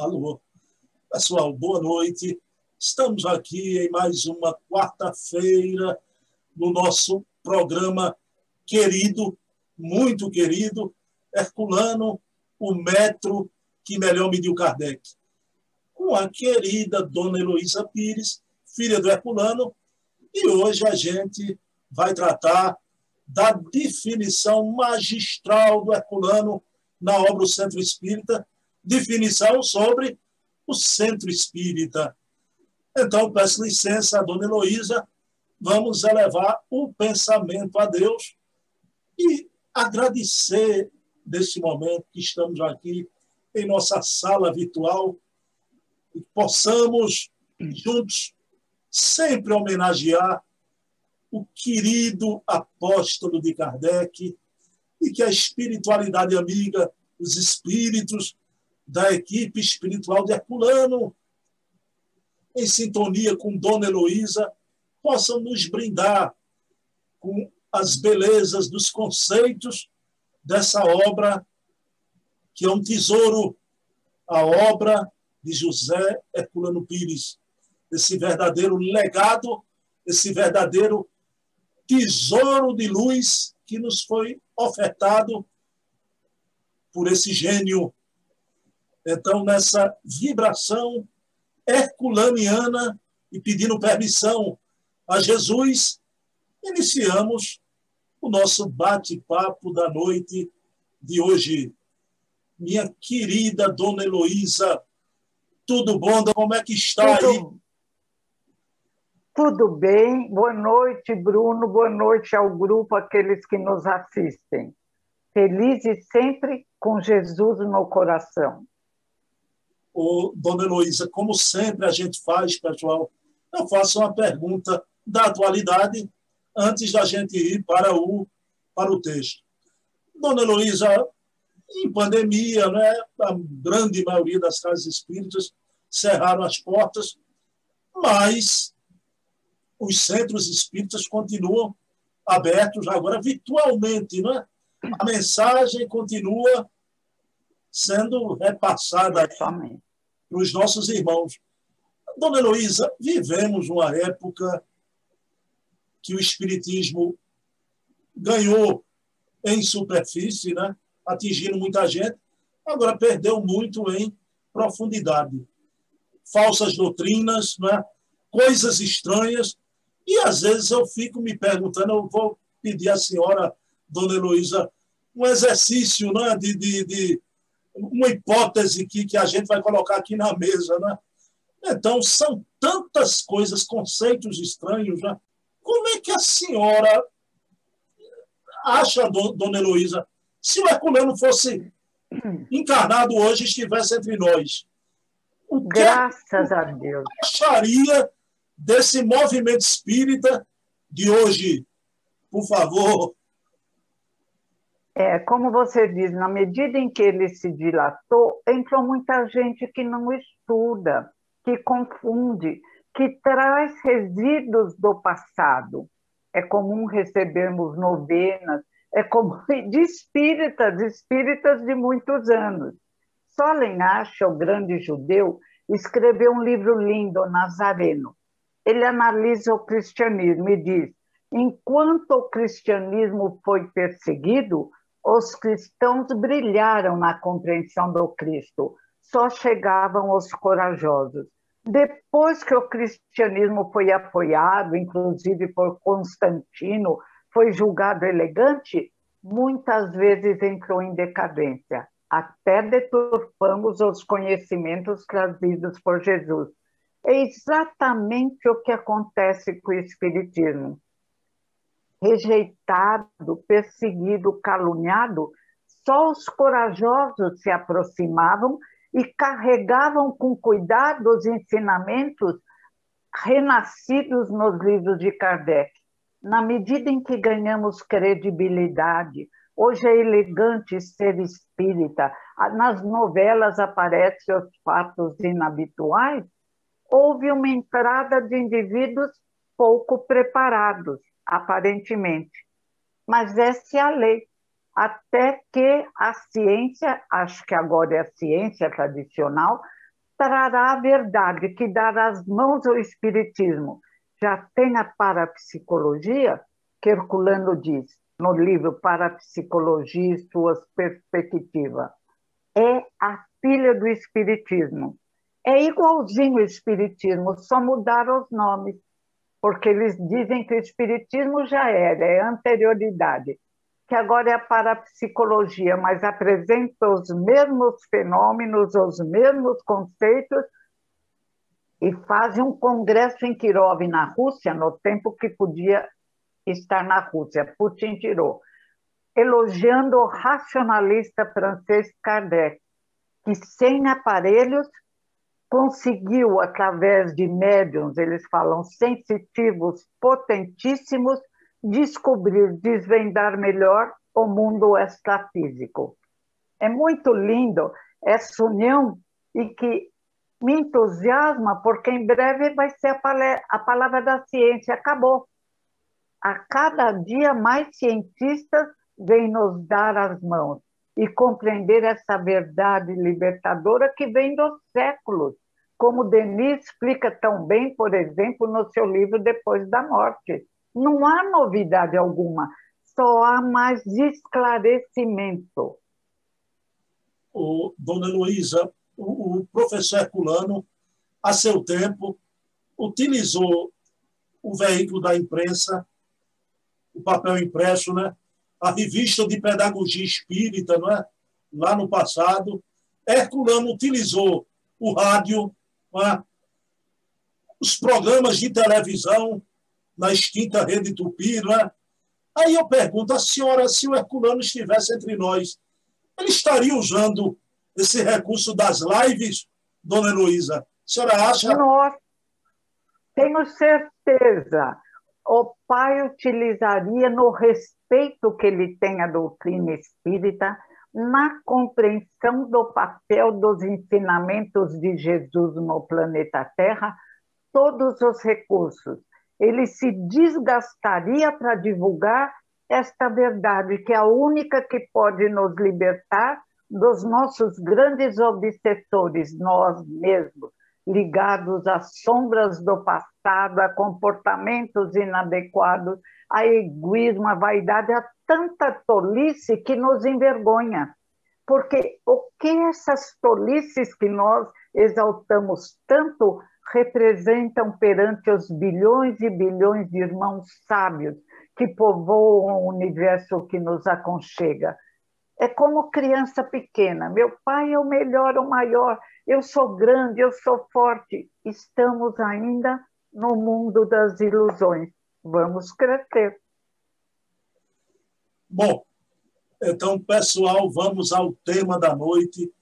Alô. Pessoal, boa noite. Estamos aqui em mais uma quarta-feira no nosso programa querido, muito querido, Herculano, o metro que melhor mediu Kardec. Com a querida Dona Heloísa Pires, filha do Herculano, e hoje a gente vai tratar da definição magistral do Herculano na obra O Centro Espírita, definição sobre o Centro Espírita. Então, peço licença Dona Heloísa, vamos elevar o pensamento a Deus e agradecer desse momento que estamos aqui em nossa sala virtual e possamos juntos sempre homenagear o querido apóstolo de Kardec e que a espiritualidade amiga, os espíritos da equipe espiritual de Herculano, em sintonia com Dona Heloísa, possam nos brindar com as belezas dos conceitos dessa obra, que é um tesouro, a obra de José Herculano Pires, esse verdadeiro legado, esse verdadeiro tesouro de luz que nos foi ofertado por esse gênio. Então, nessa vibração herculaniana e pedindo permissão a Jesus, iniciamos o nosso bate-papo da noite de hoje. Minha querida Dona Heloísa, tudo bom? Como é que está tudo, aí? Tudo bem. Boa noite, Bruno. Boa noite ao grupo, aqueles que nos assistem. Feliz e sempre com Jesus no coração. Ô, Dona Heloísa, como sempre a gente faz, pessoal, eu faço uma pergunta da atualidade antes da gente ir para o, para o texto. Dona Heloísa, em pandemia, né, a grande maioria das casas espíritas cerraram as portas, mas os centros espíritas continuam abertos agora virtualmente, né? A mensagem continua sendo repassada para os nossos irmãos. Dona Heloísa, vivemos uma época que o Espiritismo ganhou em superfície, né? atingindo muita gente, agora perdeu muito em profundidade. Falsas doutrinas, né? coisas estranhas, e às vezes eu fico me perguntando, eu vou pedir à senhora, dona Heloísa, um exercício né? de, de, de uma hipótese que, que a gente vai colocar aqui na mesa. Né? Então, são tantas coisas, conceitos estranhos, né? Como é que a senhora acha, dona Heloísa, se o Herculano fosse encarnado hoje estivesse entre nós? O que Graças a Deus. acharia desse movimento espírita de hoje? Por favor. É, como você diz, na medida em que ele se dilatou, entrou muita gente que não estuda, que confunde, que traz resíduos do passado. É comum recebermos novenas, é comum de espíritas, espíritas de muitos anos. Solen Acha, o grande judeu, escreveu um livro lindo, Nazareno. Ele analisa o cristianismo e diz: enquanto o cristianismo foi perseguido, os cristãos brilharam na compreensão do Cristo, só chegavam os corajosos. Depois que o cristianismo foi apoiado, inclusive por Constantino, foi julgado elegante, muitas vezes entrou em decadência. Até deturpamos os conhecimentos trazidos por Jesus. É exatamente o que acontece com o Espiritismo. Rejeitado, perseguido, caluniado, só os corajosos se aproximavam e carregavam com cuidado os ensinamentos renascidos nos livros de Kardec. Na medida em que ganhamos credibilidade, hoje é elegante ser espírita, nas novelas aparecem os fatos inabituais, houve uma entrada de indivíduos pouco preparados, aparentemente. Mas essa é a lei até que a ciência, acho que agora é a ciência tradicional, trará a verdade, que dará as mãos ao Espiritismo. Já tem a parapsicologia, que Herculano diz no livro Parapsicologia e Suas Perspectivas. É a filha do Espiritismo. É igualzinho o Espiritismo, só mudaram os nomes, porque eles dizem que o Espiritismo já era, é anterioridade que agora é a parapsicologia, mas apresenta os mesmos fenômenos, os mesmos conceitos, e faz um congresso em Kirov, na Rússia, no tempo que podia estar na Rússia, Putin tirou, elogiando o racionalista francês Kardec, que sem aparelhos conseguiu, através de médiums, eles falam sensitivos potentíssimos, descobrir, desvendar melhor o mundo extrafísico. É muito lindo essa união e que me entusiasma, porque em breve vai ser a, palavra da ciência. Acabou. A cada dia mais cientistas vêm nos dar as mãos e compreender essa verdade libertadora que vem dos séculos, como Denis explica tão bem, por exemplo, no seu livro Depois da Morte. Não há novidade alguma, só há mais esclarecimento. O, dona Luísa, o, professor Herculano, a seu tempo, utilizou o veículo da imprensa, o papel impresso, né? A revista de pedagogia espírita, não é? lá no passado. Herculano utilizou o rádio, é? os programas de televisão, na extinta Rede Tupi, não é? Aí eu pergunto, a senhora, se o Herculano estivesse entre nós, ele estaria usando esse recurso das lives, dona Heloísa? A senhora acha? Nossa, tenho certeza. O pai utilizaria no respeito que ele tem à doutrina espírita, na compreensão do papel dos ensinamentos de Jesus no planeta Terra, todos os recursos. Ele se desgastaria para divulgar esta verdade, que é a única que pode nos libertar dos nossos grandes obsessores, nós mesmos, ligados às sombras do passado, a comportamentos inadequados, a egoísmo, a vaidade, a tanta tolice que nos envergonha. Porque o que essas tolices que nós exaltamos tanto representam perante os bilhões e bilhões de irmãos sábios que povoam o universo que nos aconchega. É como criança pequena. Meu pai é o melhor, o maior. Eu sou grande, eu sou forte. Estamos ainda no mundo das ilusões. Vamos crescer. Bom, então, pessoal, vamos ao tema da noite.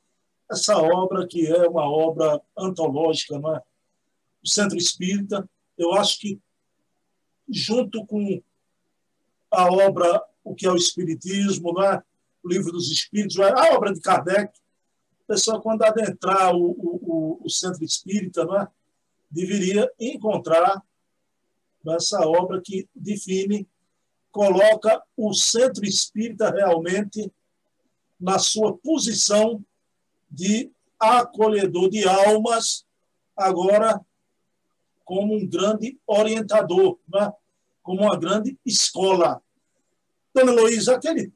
Essa obra que é uma obra antológica, não é? o Centro Espírita. Eu acho que, junto com a obra O que é o Espiritismo, né? o Livro dos Espíritos, a obra de Kardec, a pessoa, quando adentrar o, o, o Centro Espírita, né? deveria encontrar essa obra que define, coloca o Centro Espírita realmente na sua posição de acolhedor de almas, agora como um grande orientador, né? como uma grande escola. Dona Luísa, aquele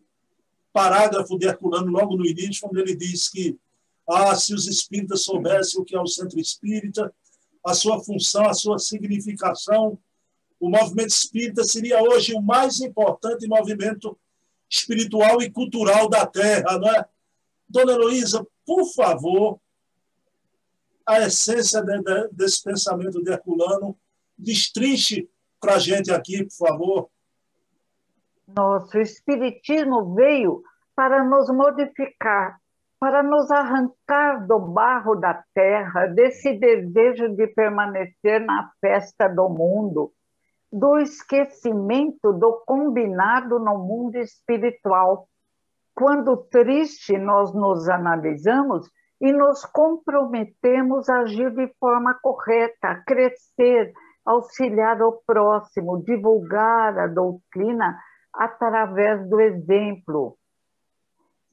parágrafo de Herculano, logo no início, quando ele diz que ah, se os espíritas soubessem o que é o centro espírita, a sua função, a sua significação, o movimento espírita seria hoje o mais importante movimento espiritual e cultural da Terra, não é? Dona Heloísa, por favor, a essência de, de, desse pensamento de Herculano. Destrinche para a gente aqui, por favor. Nosso Espiritismo veio para nos modificar, para nos arrancar do barro da terra, desse desejo de permanecer na festa do mundo, do esquecimento do combinado no mundo espiritual. Quando triste nós nos analisamos, e nos comprometemos a agir de forma correta, a crescer, auxiliar o próximo, divulgar a doutrina através do exemplo,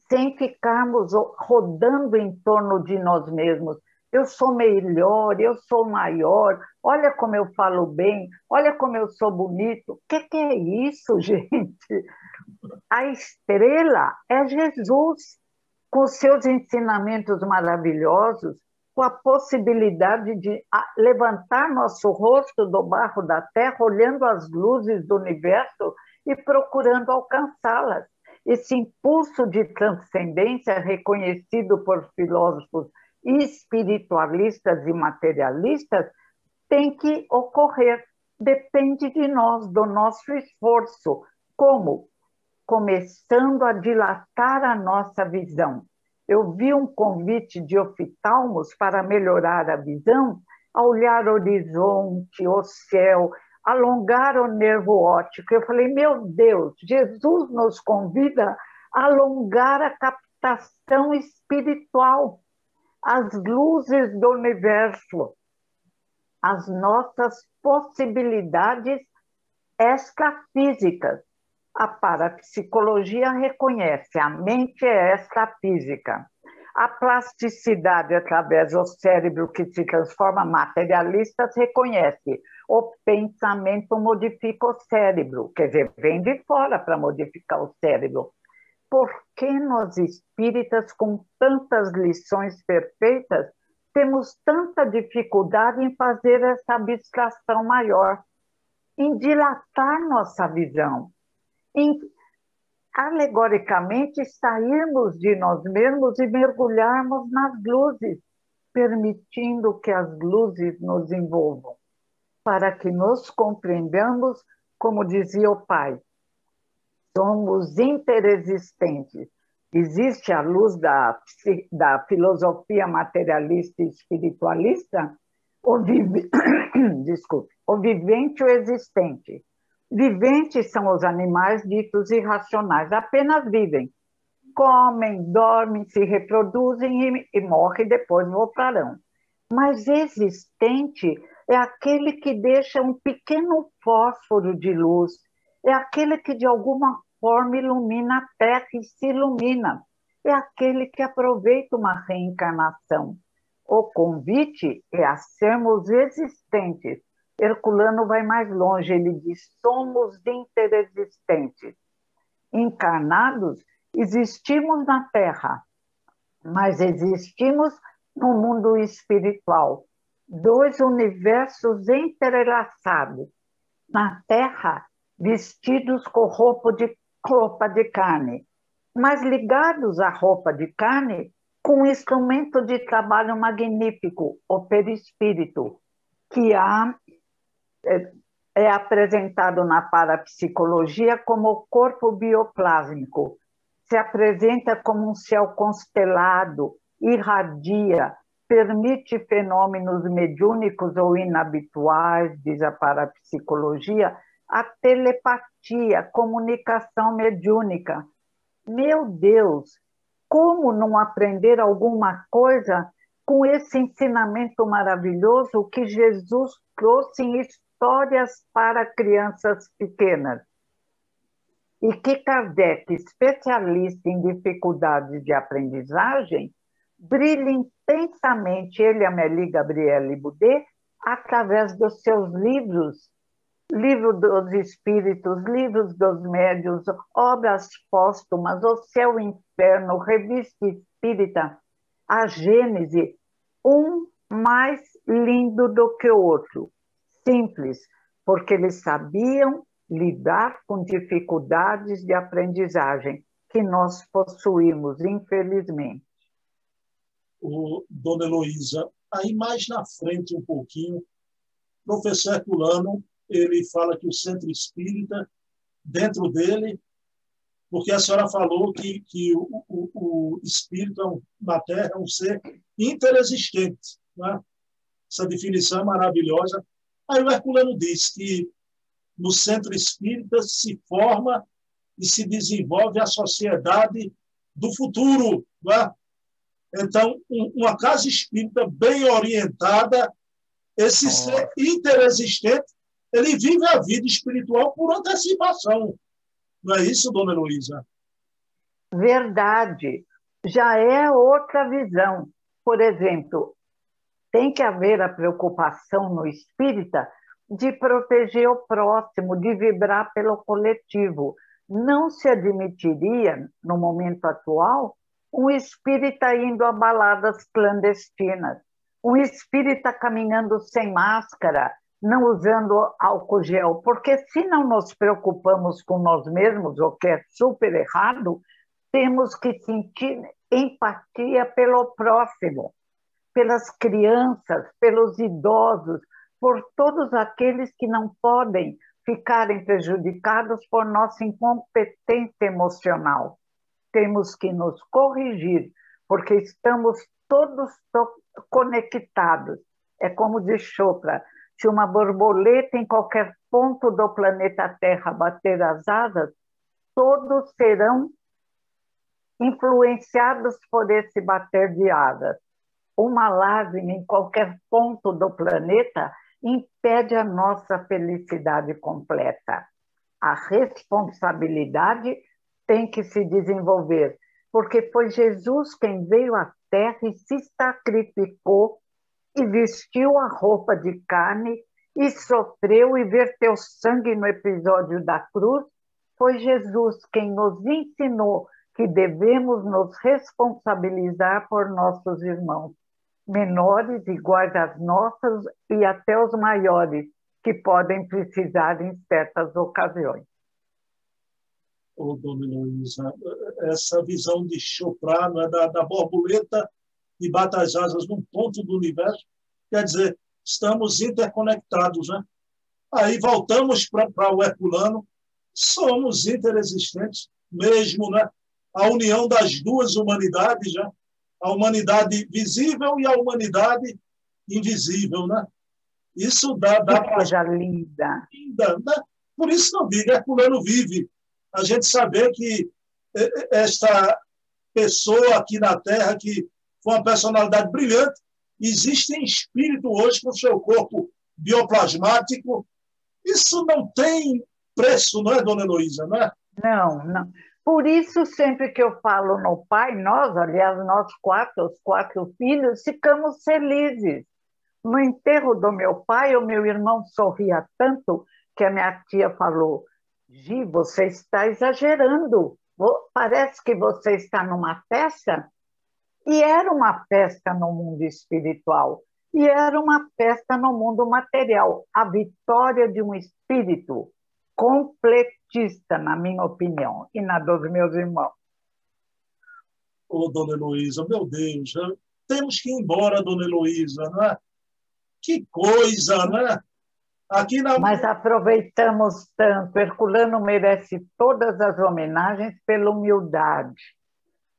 sem ficarmos rodando em torno de nós mesmos, eu sou melhor, eu sou maior, olha como eu falo bem, olha como eu sou bonito. O que, que é isso, gente? A estrela é Jesus, com seus ensinamentos maravilhosos, com a possibilidade de levantar nosso rosto do barro da terra, olhando as luzes do universo e procurando alcançá-las. Esse impulso de transcendência reconhecido por filósofos espiritualistas e materialistas tem que ocorrer. Depende de nós, do nosso esforço. Como? Começando a dilatar a nossa visão. Eu vi um convite de oftalmos para melhorar a visão, a olhar horizonte, o céu, alongar o nervo óptico. Eu falei, meu Deus, Jesus nos convida a alongar a captação espiritual as luzes do universo, as nossas possibilidades extrafísicas. A parapsicologia reconhece a mente é extrafísica. A plasticidade através do cérebro que se transforma materialistas reconhece o pensamento modifica o cérebro, quer dizer, vem de fora para modificar o cérebro. Por que nós espíritas, com tantas lições perfeitas, temos tanta dificuldade em fazer essa abstração maior, em dilatar nossa visão, em alegoricamente sairmos de nós mesmos e mergulharmos nas luzes, permitindo que as luzes nos envolvam, para que nos compreendamos, como dizia o Pai, somos interexistentes. Existe a luz da, da filosofia materialista e espiritualista, o, vive... Desculpe, o vivente e o existente. Viventes são os animais ditos irracionais, apenas vivem. Comem, dormem, se reproduzem e, e morrem e depois voltarão. Mas existente é aquele que deixa um pequeno fósforo de luz, é aquele que de alguma forma ilumina a terra e se ilumina. É aquele que aproveita uma reencarnação. O convite é a sermos existentes. Herculano vai mais longe, ele diz: somos interexistentes. Encarnados, existimos na Terra, mas existimos no mundo espiritual. Dois universos entrelaçados. Na Terra, vestidos com roupa de roupa de carne, mas ligados à roupa de carne com um instrumento de trabalho magnífico, o perispírito, que há, é, é apresentado na parapsicologia como o corpo bioplásmico. Se apresenta como um céu constelado, irradia, permite fenômenos mediúnicos ou inabituais, diz a parapsicologia, a telepatia, comunicação mediúnica. Meu Deus, como não aprender alguma coisa com esse ensinamento maravilhoso que Jesus trouxe em histórias para crianças pequenas? E que Kardec, especialista em dificuldades de aprendizagem, brilha intensamente, ele Amélie Gabriele Boudet, através dos seus livros Livro dos Espíritos, Livros dos Médios, Obras Póstumas, O Céu e o Inferno, Revista Espírita, a Gênese, um mais lindo do que o outro. Simples, porque eles sabiam lidar com dificuldades de aprendizagem que nós possuímos, infelizmente. O, Dona Heloísa, aí mais na frente um pouquinho, professor Herculano ele fala que o centro espírita, dentro dele, porque a senhora falou que, que o, o, o espírito na Terra é um ser interexistente. Né? Essa definição é maravilhosa. Aí o Herculano diz que no centro espírita se forma e se desenvolve a sociedade do futuro. Né? Então, uma casa espírita bem orientada, esse oh. ser interexistente ele vive a vida espiritual por antecipação. Não é isso, dona Luísa? Verdade. Já é outra visão. Por exemplo, Tem que haver a preocupação no espírita de proteger o próximo, de vibrar pelo coletivo. Não se admitiria, no momento atual, um espírita indo a baladas clandestinas, um espírita caminhando sem máscara, não usando álcool gel, porque se não nos preocupamos com nós mesmos, o que é super errado, temos que sentir empatia pelo próximo, pelas crianças, pelos idosos, por todos aqueles que não podem ficarem prejudicados por nossa incompetência emocional. Temos que nos corrigir, porque estamos todos conectados. É como diz Chopra, se uma borboleta em qualquer ponto do planeta Terra bater as asas, todos serão influenciados por esse bater de asas. Uma lágrima em qualquer ponto do planeta impede a nossa felicidade completa. A responsabilidade tem que se desenvolver, porque foi Jesus quem veio à Terra e se sacrificou e vestiu a roupa de carne e sofreu e verteu sangue no episódio da cruz, foi Jesus quem nos ensinou que devemos nos responsabilizar por nossos irmãos, menores iguais às nossas e até os maiores, que podem precisar em certas ocasiões. Dona essa visão de Chopra, é da, da borboleta e bata as asas num ponto do universo, quer dizer, estamos interconectados, né? Aí voltamos para o Herculano, somos interexistentes mesmo, né? A união das duas humanidades, né? A humanidade visível e a humanidade invisível, né? Isso dá, dá que coisa linda. linda né? Por isso não digo, Herculano vive. A gente saber que esta pessoa aqui na Terra que foi uma personalidade brilhante, existe em espírito hoje com seu corpo bioplasmático. Isso não tem preço, não é, dona Heloísa? Não, é? não, não. Por isso, sempre que eu falo no pai, nós, aliás, nós quatro, os quatro filhos, ficamos felizes. No enterro do meu pai, o meu irmão sorria tanto que a minha tia falou: Gi, você está exagerando. Parece que você está numa festa e era uma festa no mundo espiritual, e era uma festa no mundo material. A vitória de um espírito completista, na minha opinião, e na dos meus irmãos. Ô, dona Heloísa, meu Deus, temos que ir embora, dona Heloísa, não é? Que coisa, né? Aqui na... Mas aproveitamos tanto. Herculano merece todas as homenagens pela humildade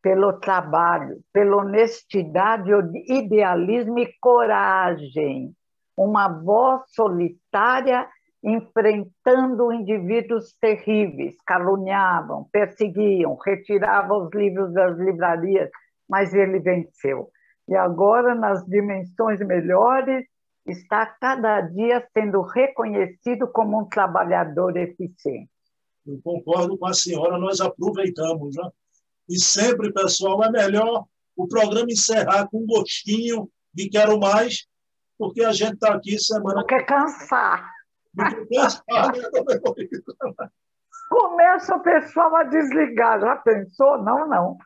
pelo trabalho, pela honestidade, idealismo e coragem. Uma voz solitária enfrentando indivíduos terríveis, caluniavam, perseguiam, retiravam os livros das livrarias, mas ele venceu. E agora, nas dimensões melhores, está cada dia sendo reconhecido como um trabalhador eficiente. Eu concordo com a senhora, nós aproveitamos, né? E sempre, pessoal, é melhor o programa encerrar com um gostinho de quero mais, porque a gente está aqui semana. Não quer cansar. Não quer cansar, né? Começa o pessoal a desligar. Já pensou? Não, não.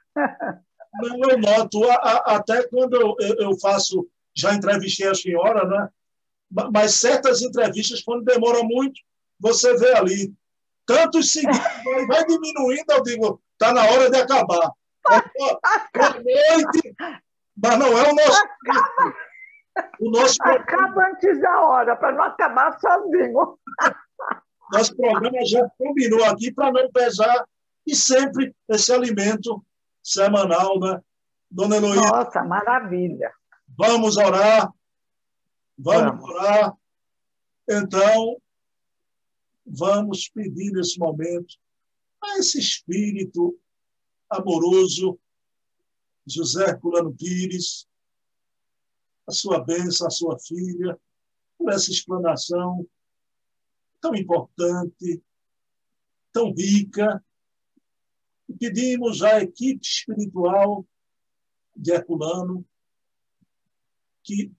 Não, eu noto. A, a, até quando eu, eu, faço, já entrevistei a senhora, né? Mas certas entrevistas, quando demora muito, você vê ali. Tantos seguintes, vai diminuindo, eu digo, Está na hora de acabar. Boa noite, mas não é o nosso. Acaba, o nosso acaba antes da hora, para não acabar sozinho. Nosso programa já combinou aqui para não pesar e sempre esse alimento semanal, né? Dona Heloísa. Nossa, maravilha. Vamos orar. Vamos, orar. Então, vamos pedir nesse momento a esse espírito amoroso, José Herculano Pires, a sua bênção, a sua filha, por essa explanação tão importante, tão rica. E pedimos à equipe espiritual de Herculano que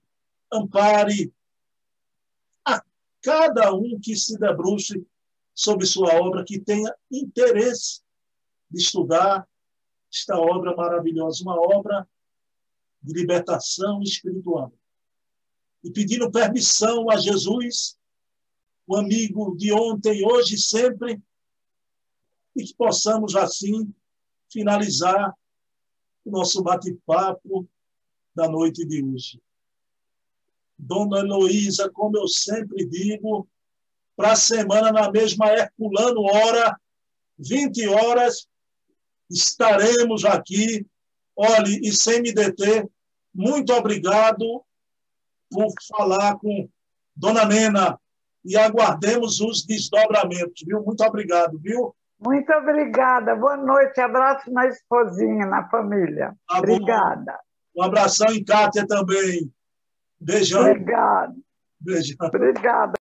ampare a cada um que se debruce sobre sua obra, que tenha interesse de estudar esta obra maravilhosa, uma obra de libertação espiritual. E pedindo permissão a Jesus, o amigo de ontem, hoje e sempre, e que possamos assim finalizar o nosso bate-papo da noite de hoje. Dona Heloísa, como eu sempre digo, para a semana, na mesma Herculano hora, 20 horas, estaremos aqui. Olhe, e sem me deter, muito obrigado por falar com Dona Nena e aguardemos os desdobramentos, viu? Muito obrigado, viu? Muito obrigada. Boa noite. Abraço na esposinha, na família. Tá obrigada. Um abração em Kátia também. Beijão. Obrigado. Beijão. Obrigada.